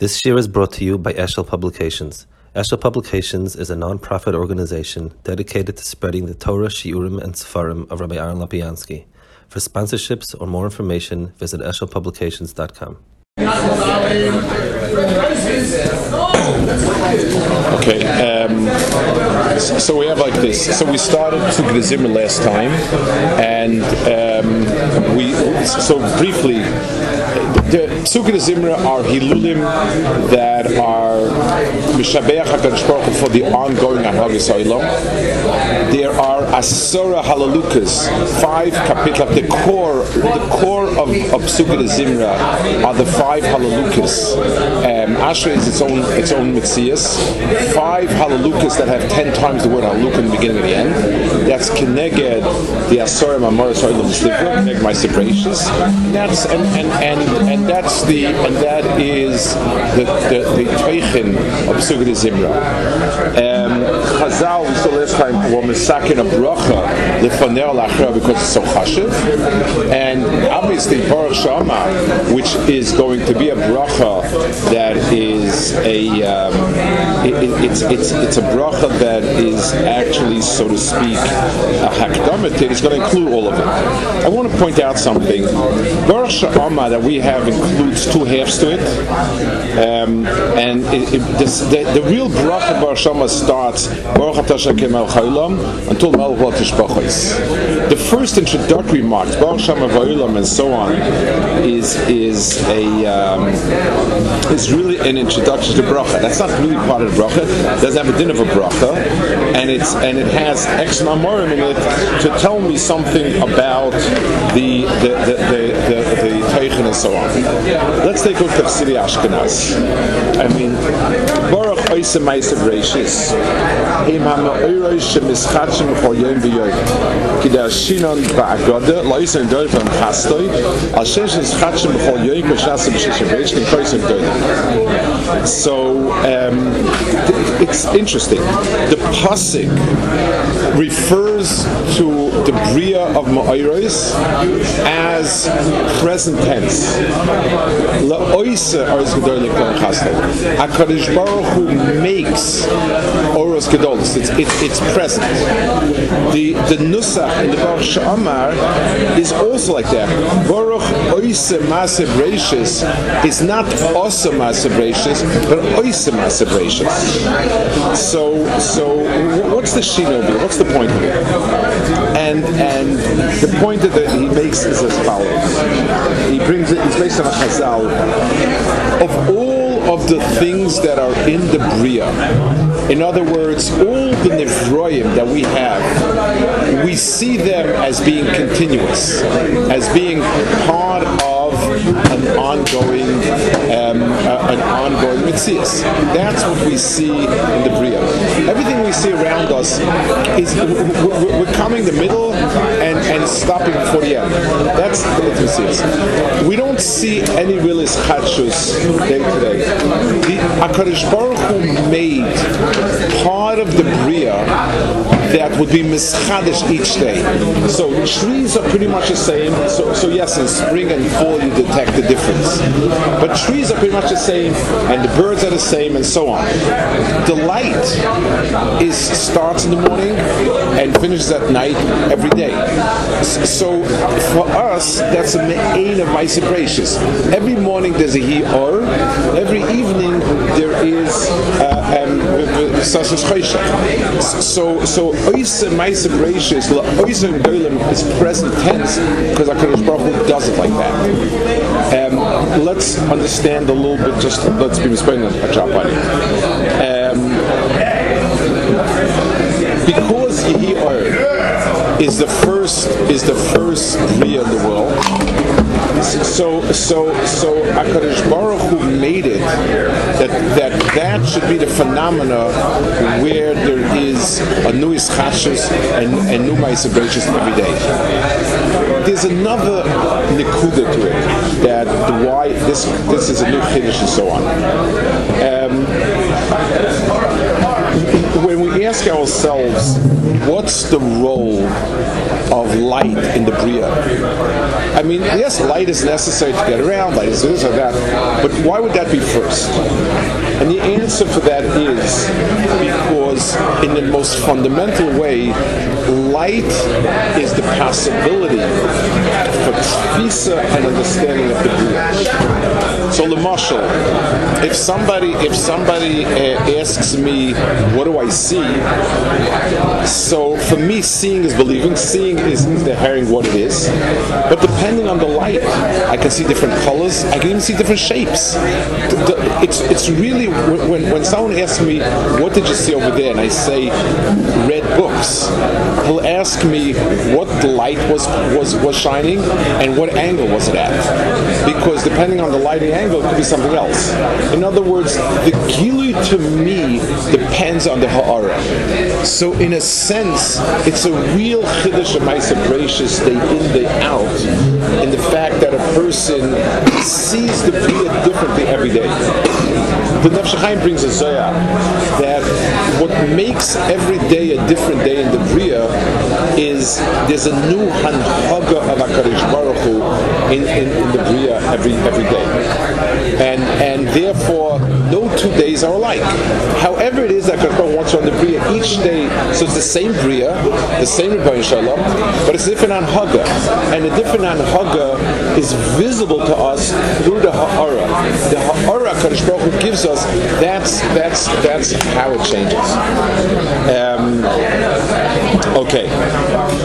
This year is brought to you by Eshel Publications. Eshel Publications is a non-profit organization dedicated to spreading the Torah, Shiurim, and Sefarim of Rabbi Aaron Lopiansky. For sponsorships or more information, visit eshelpublications.com. Okay, um, so we have like this. So we started Psukei D'Zimra last time, and um, we so briefly. The Psukei D'Zimra are hilulim that are mishabeach Hakadosh Baruch for the ongoing Ahagis. There are asora halalukas, five kapitla. The core, the core of, of Psukei D'Zimra are the five halalukas. Um, Ashra is its own its own mixias. Five halalukas that have ten times the word haluk in the beginning and the end. That's keneged the asora mamoras slipper, keneged my separations. That's and and and and that's the and that is the the, the of Psukei D'Zimra. Um, Chazal we saw last time were misakin a bracha lefanel lachra because it's so chashiv, and obviously Baruch Sh'Amar, which is going to be a bracha that is a um, it, it, it's it's it's a bracha that is actually so to speak a hakdamet. It's going to include all of it. I want to point out something. Baruch Sh'Amar that we have includes two halves to it, um, and it, it, this, the, the real bracha Baruch Sh'Amar starts Baruch Atah Kemel Chaylam until Tishbachos. The first introductory remarks Baruch Sh'Amar Va'ilam and so on is is a um, is really an introduction to bracha. That's not really part of the bracha. It doesn't have a din of a bracha, and it's and it has X mamorim in it to tell me something about the the the the, the, the and so on. Let's take a look at Chasidei Ashkenaz. I mean, Baruch Oisem Meisav Reishis. Im ha-me'oiroi shemischatshim b'chol yom v'yom. Ki der shinon ba'agode, lo chastoi, al shesh mischatshim b'chol yom k'shasem b'sheshem reish, kin koisem doy. So, um, it's interesting. The pasuk refers to the bria of Ma'oros as present tense. La'oise oros gedol lekon chastel. HaKadosh Baruch Hu makes oros gedolos. It's, it, it's present. The the nusach in the Baruch Sh'Amar is also like that. Baruch oise masev reishis is not osa masev reishis, but oise masev reishis. So so what's the shino here? What's the point of it? And and the point that he makes is as follows. He brings it. He's based on a chazal of all of the things that are in the bria. In other words, all the nivroim that we have, we see them as being continuous, as being part of an ongoing, um, uh, an ongoing mitzias. That's what we see in the bria. Everything we see around us is we're, coming the middle and, and stopping for the end. That's the mitzias. We don't see any real ischachus day to day. The uh, Hakadosh Baruch Hu made part of the bria that would be mischadish each day. So trees are pretty much the same. So, so yes, in spring and fall you detect the difference. But trees are pretty much the same, and the birds are the same, and so on. The light is starts in the morning and finishes at night every day. So for us, that's a main of my separations. Every morning there's a he or every evening there is uh, um, so so oisa ma'isa gracious is present tense because Hakadosh Baruch Hu does it like that. Um, let's understand a little bit. Just let's be it. Um, because Yehi is the first is the first Bria in the world. So so so Hakadosh Baruch Hu made it that that that should be the phenomena where there is a new ischashus and and new ma'asabracious every day. There's another nikuda to it that why this this is a new kiddush and so on. Um, when we ask ourselves, what's the role of light in the Bria? I mean, yes, light is necessary to get around, light is this or that, but why would that be first? And the answer for that is because, in the most fundamental way, light is the possibility understanding of the. So, the marshal, if somebody if somebody uh, asks me, what do I see? So for me, seeing is believing. Seeing is hearing what it is. But depending on the light, I can see different colors. I can even see different shapes. It's it's really when when someone asks me, what did you see over there, and I say, red books. He'll ask me what light was was was shining and what angle was it at, because depending on the lighting angle, it could be something else. In other words, the gilui to me depends on the ha'ara. So in a sense, it's a real chiddush of Maisa Bereshis day in, day out, in the fact that a person sees the Bria differently every day. The Nefesh brings a Zoya that what makes every day a different day in the Bria is there's a new hanhaga of HaKadosh Baruch Hu in, in, in the Bria every, every day. And, and therefore, no two days are alike. However it is that Kadosh wants on the Bria each day, so it's the same Bria, the same Rebbein Shalom, but it's different on Haga. And the different on Haga is visible to us through the Ha'ara. The Ha'ara Kadosh Baruch Hu gives us, that's, that's, that's how it changes. Um, okay.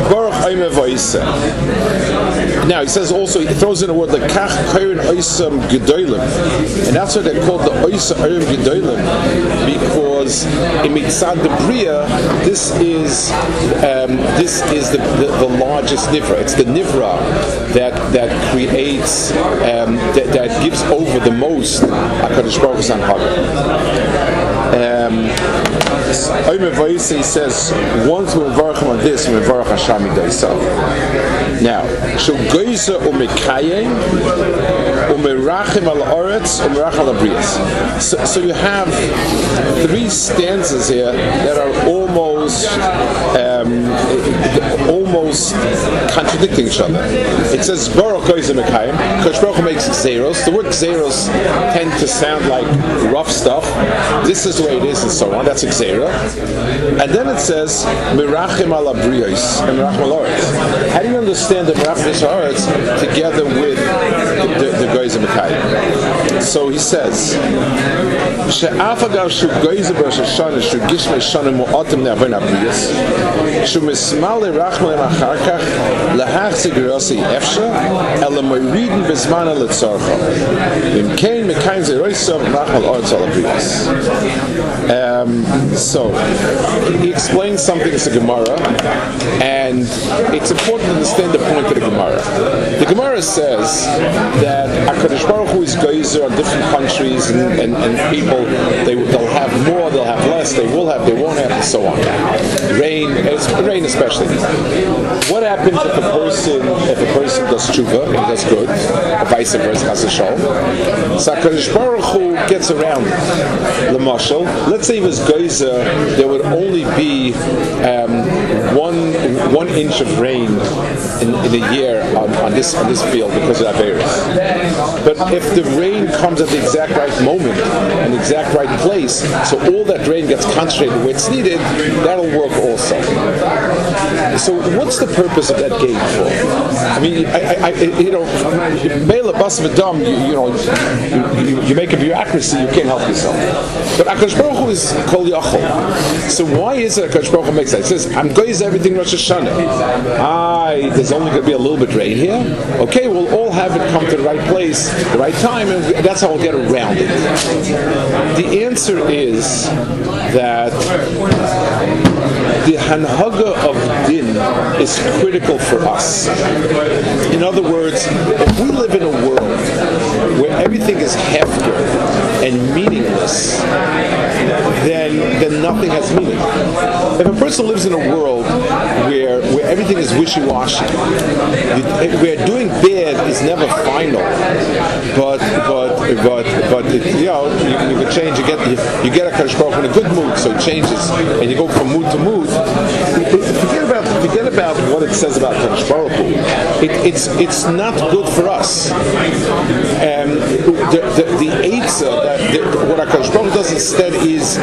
Baruch Now he says also, he throws in a word like Kach Kairin Oisam Gedolim. And that's what they're called the Oisa Gedolim. Because in Mitzad the Bria, this is um, this is the, the, the, largest Nivra. It's the Nivra that that creates, um, that, that gives over the most HaKadosh Baruch um, Omer says, once we're Varachim on this, we're Varach Hashem Midaisav. Now, Shul Goyza Umekayim, Umerachim al Oretz, Umerach al Abrias. So you have three stanzas here that are almost um, almost contradicting each other. It says Kosh makes Xeros. The word Xeros tend to sound like rough stuff. This is the way it is and so on. That's Xera. And then it says Mirachim al Abriyos and Mirachim How do you understand the Mirachim together with the, the, the Makai? So he says, Um, so he explains something as a Gemara, and it's important to understand the point of the Gemara. The Gemara says that Hakadosh Baruch Is geyser on different countries and, and, and people. They, will have more, they'll have less, they will have, they won't have, and so on. Rain, rain especially. What happens if a person if a person does tshuva and does good, or vice versa, has a show? So Hu gets around the marshal. Let's say it was geyser, there would only be um, one one inch of rain in, in a year on, on, this on this field because of Averis. But if the rain comes at the exact right moment and the exact right place, so all that rain gets concentrated where it's needed, that'll work also. So what's the purpose of that game for? I mean, I, I, you know, Bela Bas Madam, you, you know, you, you, make a bureaucracy, you can't help yourself. But Akash Baruch Hu is Kol Yachol. So why is it Akash Baruch Hu makes that? It says, I'm going to everything Rosh Hashanah. I, there's only going to be a little bit rain here. Okay, we'll all have it come to the right place, the right time, and that's how we'll get around it. The answer is that the hanhaga of din is critical for us. In other words, if we live in a world where everything is hefker and meaningless, then then nothing has meaning. If a person lives in a world where where everything is wishy-washy, where doing bad is never final, but but but but it, you know you, you can change. You get you, get a Kaddish in a good mood, so it changes, and you go from mood to mood. Forget about forget about what it says about Kaddish Baruch it, it's it's not good for us. Um, the the, the Eitzah, what HaKadosh Baruch does instead is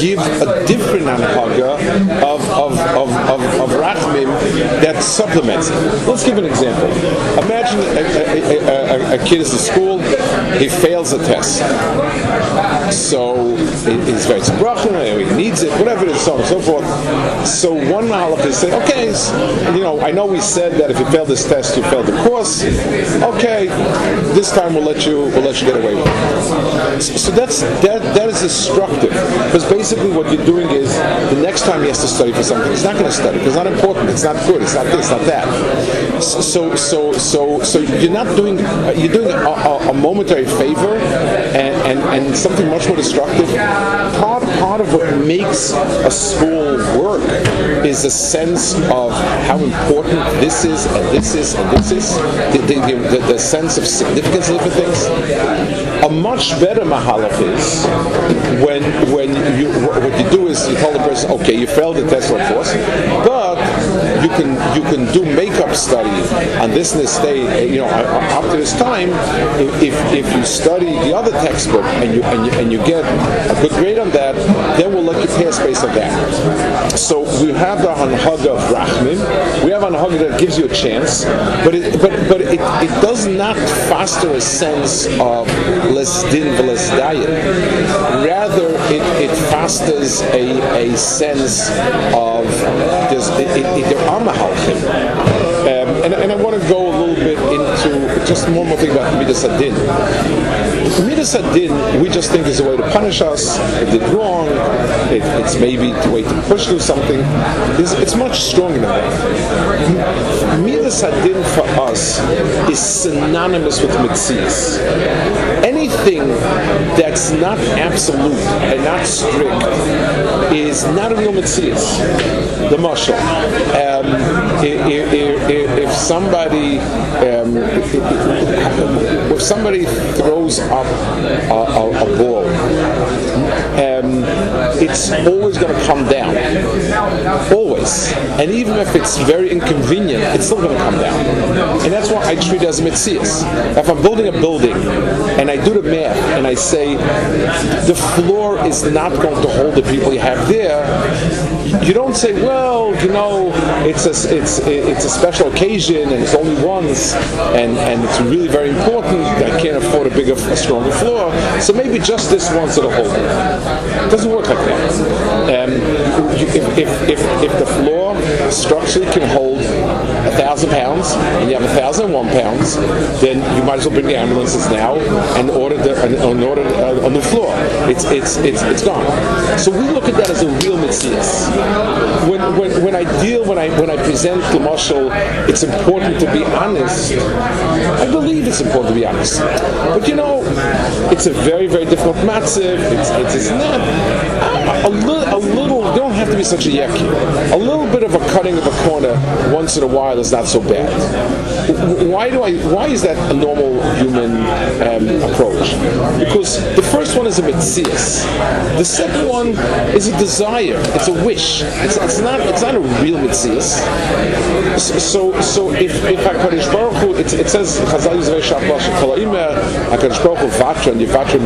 give a different anhaga of, of, of, supplements. Let's give an example. Imagine a, a, a, a kid is in school, he fails a test. So he's very bracha, he needs it, whatever it is, so on and so forth. So one halach is say, okay, you know, I know we said that if you fail this test, you failed the course. Okay, this time we'll let you we'll let you get away with it. So that's that that is destructive because basically what you're doing is the next time he has to study for something, he's not going to study because it's not important, it's not good, it's not this, not that. So so so so you're not doing uh, you're doing a, a, a momentary favor and, and and something much more destructive. Part part of what makes a school work is a sense of how important this is and this is and this is the, the, the, the sense of significance of different things. A much better mahalach is when when you what you do is you tell the person, okay, you failed the test, of course, but you can you can do makeup study on this and this day. Uh, you know, uh, uh, after this time, if, if you study the other textbook and you and you, and you get a good grade on that, then we'll let you pass based on that. So we have the hanhaga of rachmim. We have hanhaga that gives you a chance, but it, but but it, it does not foster a sense of less din less diet. Rather, fosters a, a sense of there's, it, it, there are um, and, and I want to go a little bit into just one more thing about Midas Adin. Midas Adin, we just think is a way to punish us. If did wrong, it, it's maybe a way to push through something. It's, it's much stronger than that. Midas Adin for us is synonymous with Mitzias. Anything that's not absolute and not strict is not a real mitzvah. The marshal. Um, if, if, if, somebody um, if somebody throws up a, a, a ball, um, it's always going to come down. Always. And even if it's very inconvenient, it's still going to come down. And that's why I treat it as mitzias. If I'm building a building and I do the math and I say the floor is not going to hold the people you have there, you don't say, well, you know, it's a, it's, it's a special occasion and it's only once and, and it's really very important. I can't afford a bigger, a stronger floor. So maybe just this once it'll hold it. Doesn't work like that. Um, if, if, if, if the floor structurally can hold thousand pounds and you have a thousand and one pounds, then you might as well bring the ambulances now and order the and, order uh, a new floor. It's it's it's it's gone. So we look at that as a real mitzvah. When, when, when I deal when I when I present the marshal, it's important to be honest. I believe it's important to be honest, but you know, it's a very very difficult matziv. It's it's, it's not a, little a little. You don't have to be such a yeki. A little bit of a cutting of a corner once in a while is not so bad. Why do I? Why is that a normal human um, approach? Because the first one is a mitzias. The second one is a desire. It's a wish. It's, it's not. It's not a real mitzias. So so if if Hakadosh Baruch Hu, it, it says Chazal Yisrael Shabbos Kolaima Hakadosh Baruch Hu vatra and Yivatra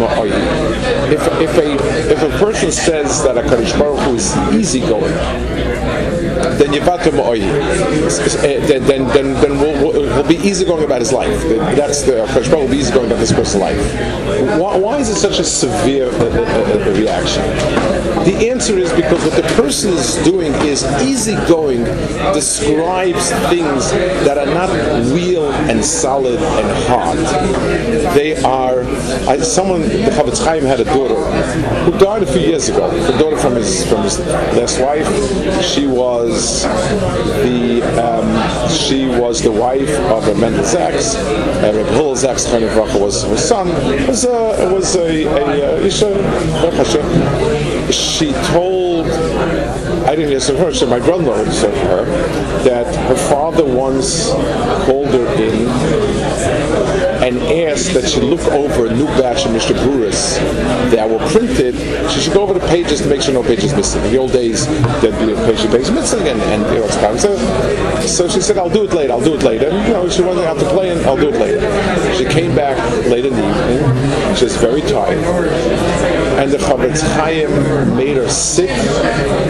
If if a if a person says that Hakadosh Baruch Hu is easygoing then Yevatim then then then, then we'll, we'll, be easy going about his life. That's the Kosh will be easy going about this person's life. Why, why is it such a severe uh, uh, uh, reaction? The answer is because what the person is doing is easygoing describes things that are not real and solid and hard. They are. I, someone, the Chofetz Chaim had a daughter who died a few years ago. The daughter from his from his last wife. She was the um, she was the wife of a Mendel Zaks. Uh, Reb Hillel Zaks was her son. Was a was a, a, a Isha. She told I didn't hear from her, so my brother-in-law said to her, that her father once called her in and asked that she look over a new batch of Mishnah Berurahs that were printed. She should go over the pages to make sure no pages missing. In the old days, there'd be a page, page missing, and, and you know, it's. So, so she said, "I'll do it later. I'll do it later." And, you know, she wasn't out to play, and I'll do it later. She came back late in the evening. She was very tired, and the Chofetz Chaim made her sick.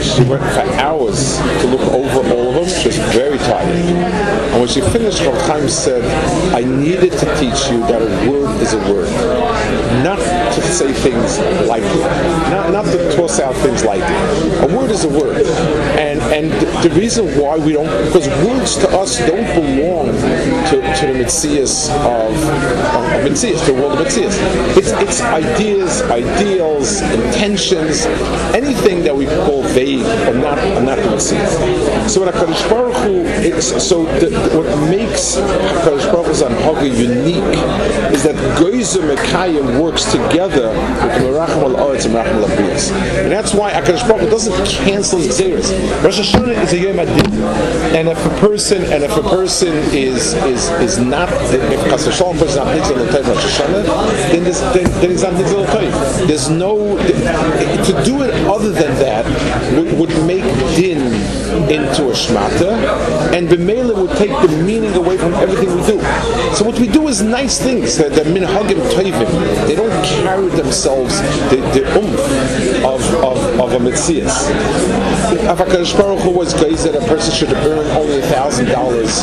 She went for hours to look over all of them. She was very tired, and when she finished, Chofetz Chaim said, "I needed to teach." you that a word is a word. Not to say things lightly. Not, not to toss out things lightly. A word is a word. And and the reason why we don't, because words to us don't belong to, to the Metzias of, of, of Metzias, the world of Metzias. It's, it's ideas, ideals, intentions, anything that we call vague or not, or not the So what HaKadosh Baruch Hu, is, so the, what makes HaKadosh Baruch Hu's Anhaga unique is that Goyzer Mekayim works together with Merachim al Oretz and Merachim al And that's why HaKadosh Baruch Hu doesn't cancel his Xeris. Rosh Hashanah is a Yom Adin. And if a person, and if a person is is is not, if Chas Shalom is not Nitzel L'Tayv Rosh Hashanah, then, there's, then, then he's not Nitzel L'Tayv. There's no, to do it other than that would, would make din into a shmata, and would take the meaning away from everything we do. So what we do is nice things. They're, minhagim toivim. They don't carry themselves the, the umph of, of, of a mitzias. If HaKadosh Baruch Hu was that a person should earn only a thousand dollars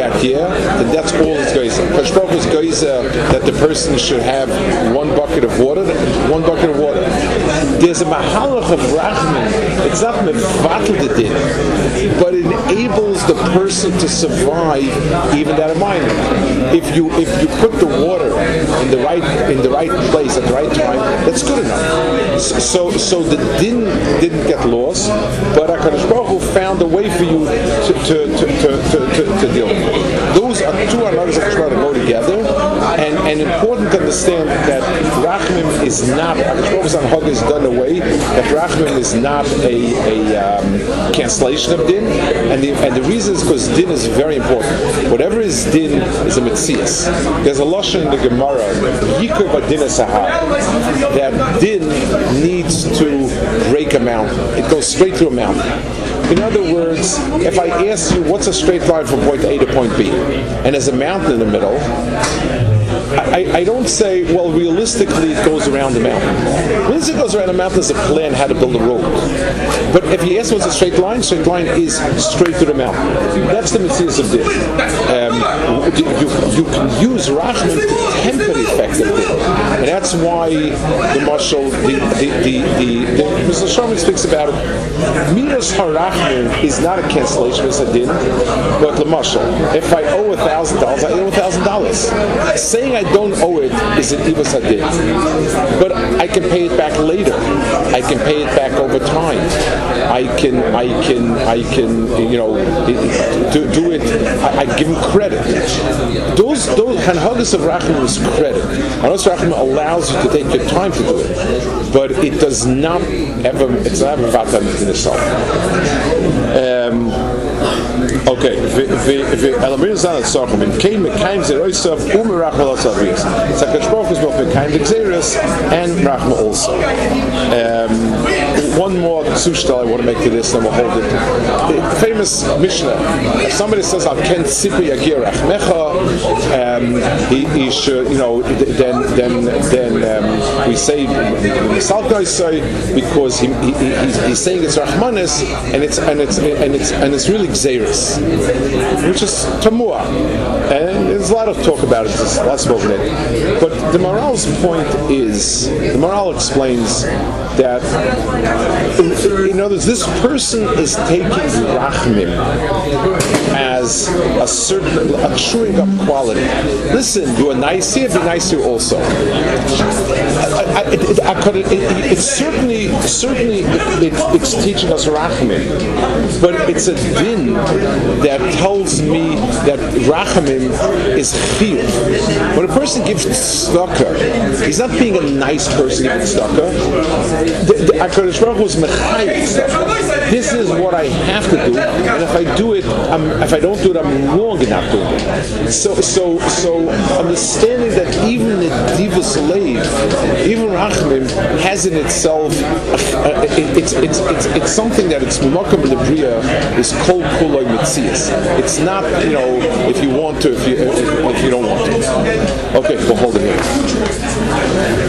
that year, then that's all his guys. HaKadosh Baruch Hu was guys that the person should have one bucket of water, one bucket of water. There's a mahalach of rachman. It's not mevatel the din, but it enables the person to survive even that mine. If you if you put the water in the right in the right place at the right time, that's good enough. So so the din didn't get lost, but Hakadosh Baruch found a way for you to to to, to, to, to deal with. It. Those are two another that go together, and and important to understand that Rachmim is not Hakadosh Baruch Hu is done away. That Rachmim is not a a um, cancellation of din, and the and the reason is because din is very important. Whatever is din is a mitzias. There's a lashon in the Gemara, that din needs to break a mountain. It goes straight through a mountain. In other words, if I ask you what's a straight line from point A to point B, and there's a mountain in the middle, I, I, don't say, well, realistically, it goes around the mountain. Once it goes around the mountain, there's a plan how to build a road. But if you ask what's a straight line, straight line is straight to the mountain. That's the mitzvah of this. Um, you, you, can use Rachman to temper the effect of. And that's why the marshal, the, the, the, the, the Mr. Sherman speaks about it. Midas Harachman is not a cancellation, it's a din, but the marshal. If I owe a thousand dollars, I owe a thousand dollars. Saying I don't owe it is an Ibas Hadid. But I can pay it back later. I can pay it back over time. I can, I can, I can, you know, do, do it. I, I, give him credit. Those, those Hanhagas of Rachman is credit. Hanhagas Rachman allows you to take your time to do it, but it does not ever. It's not ever about in itself. Um, Okay, we we we Elmir Zan so come in came the kind of rice um, of Umarakhala Sabis. It's a kashbok is both the kind One more sushta I want to make to this, and we'll hold it. The famous Mishnah. If somebody says, "I'll ken sipi agir achmecha," um, he, he should, you know, then then then um, we say guys say because he, he, he's, he's saying it's Rahmanis and it's and it's and it's and it's really Xeris which is Tamua. And there's a lot of talk about it, there's lots spoken it. But the Maharal's point is, the Maharal explains that, in, in other words, this person is taking Rachmim as a certain, a truing up quality. Listen, you are nice here, be nice to also. I, I, it, it, it, it's certainly, certainly, it's teaching us Rachmim, but it's a din that tells me that Rachamim is chiyuv. When a person gives tzedakah, He's not being a nice person giving tzedakah. The, the is tzedakah. This is what I have to do, and if I do it, I'm, if I don't do it, I'm wrong in not doing it. So, so, so understanding that even the diva slave, even Rachmim, has in itself, uh, it, it's, it's, it's, it's something that it's makam in the bria is kol kuloi mitzias. It's not, you know, if you want to, if you, if, if you don't want to. Okay, we'll hold it here.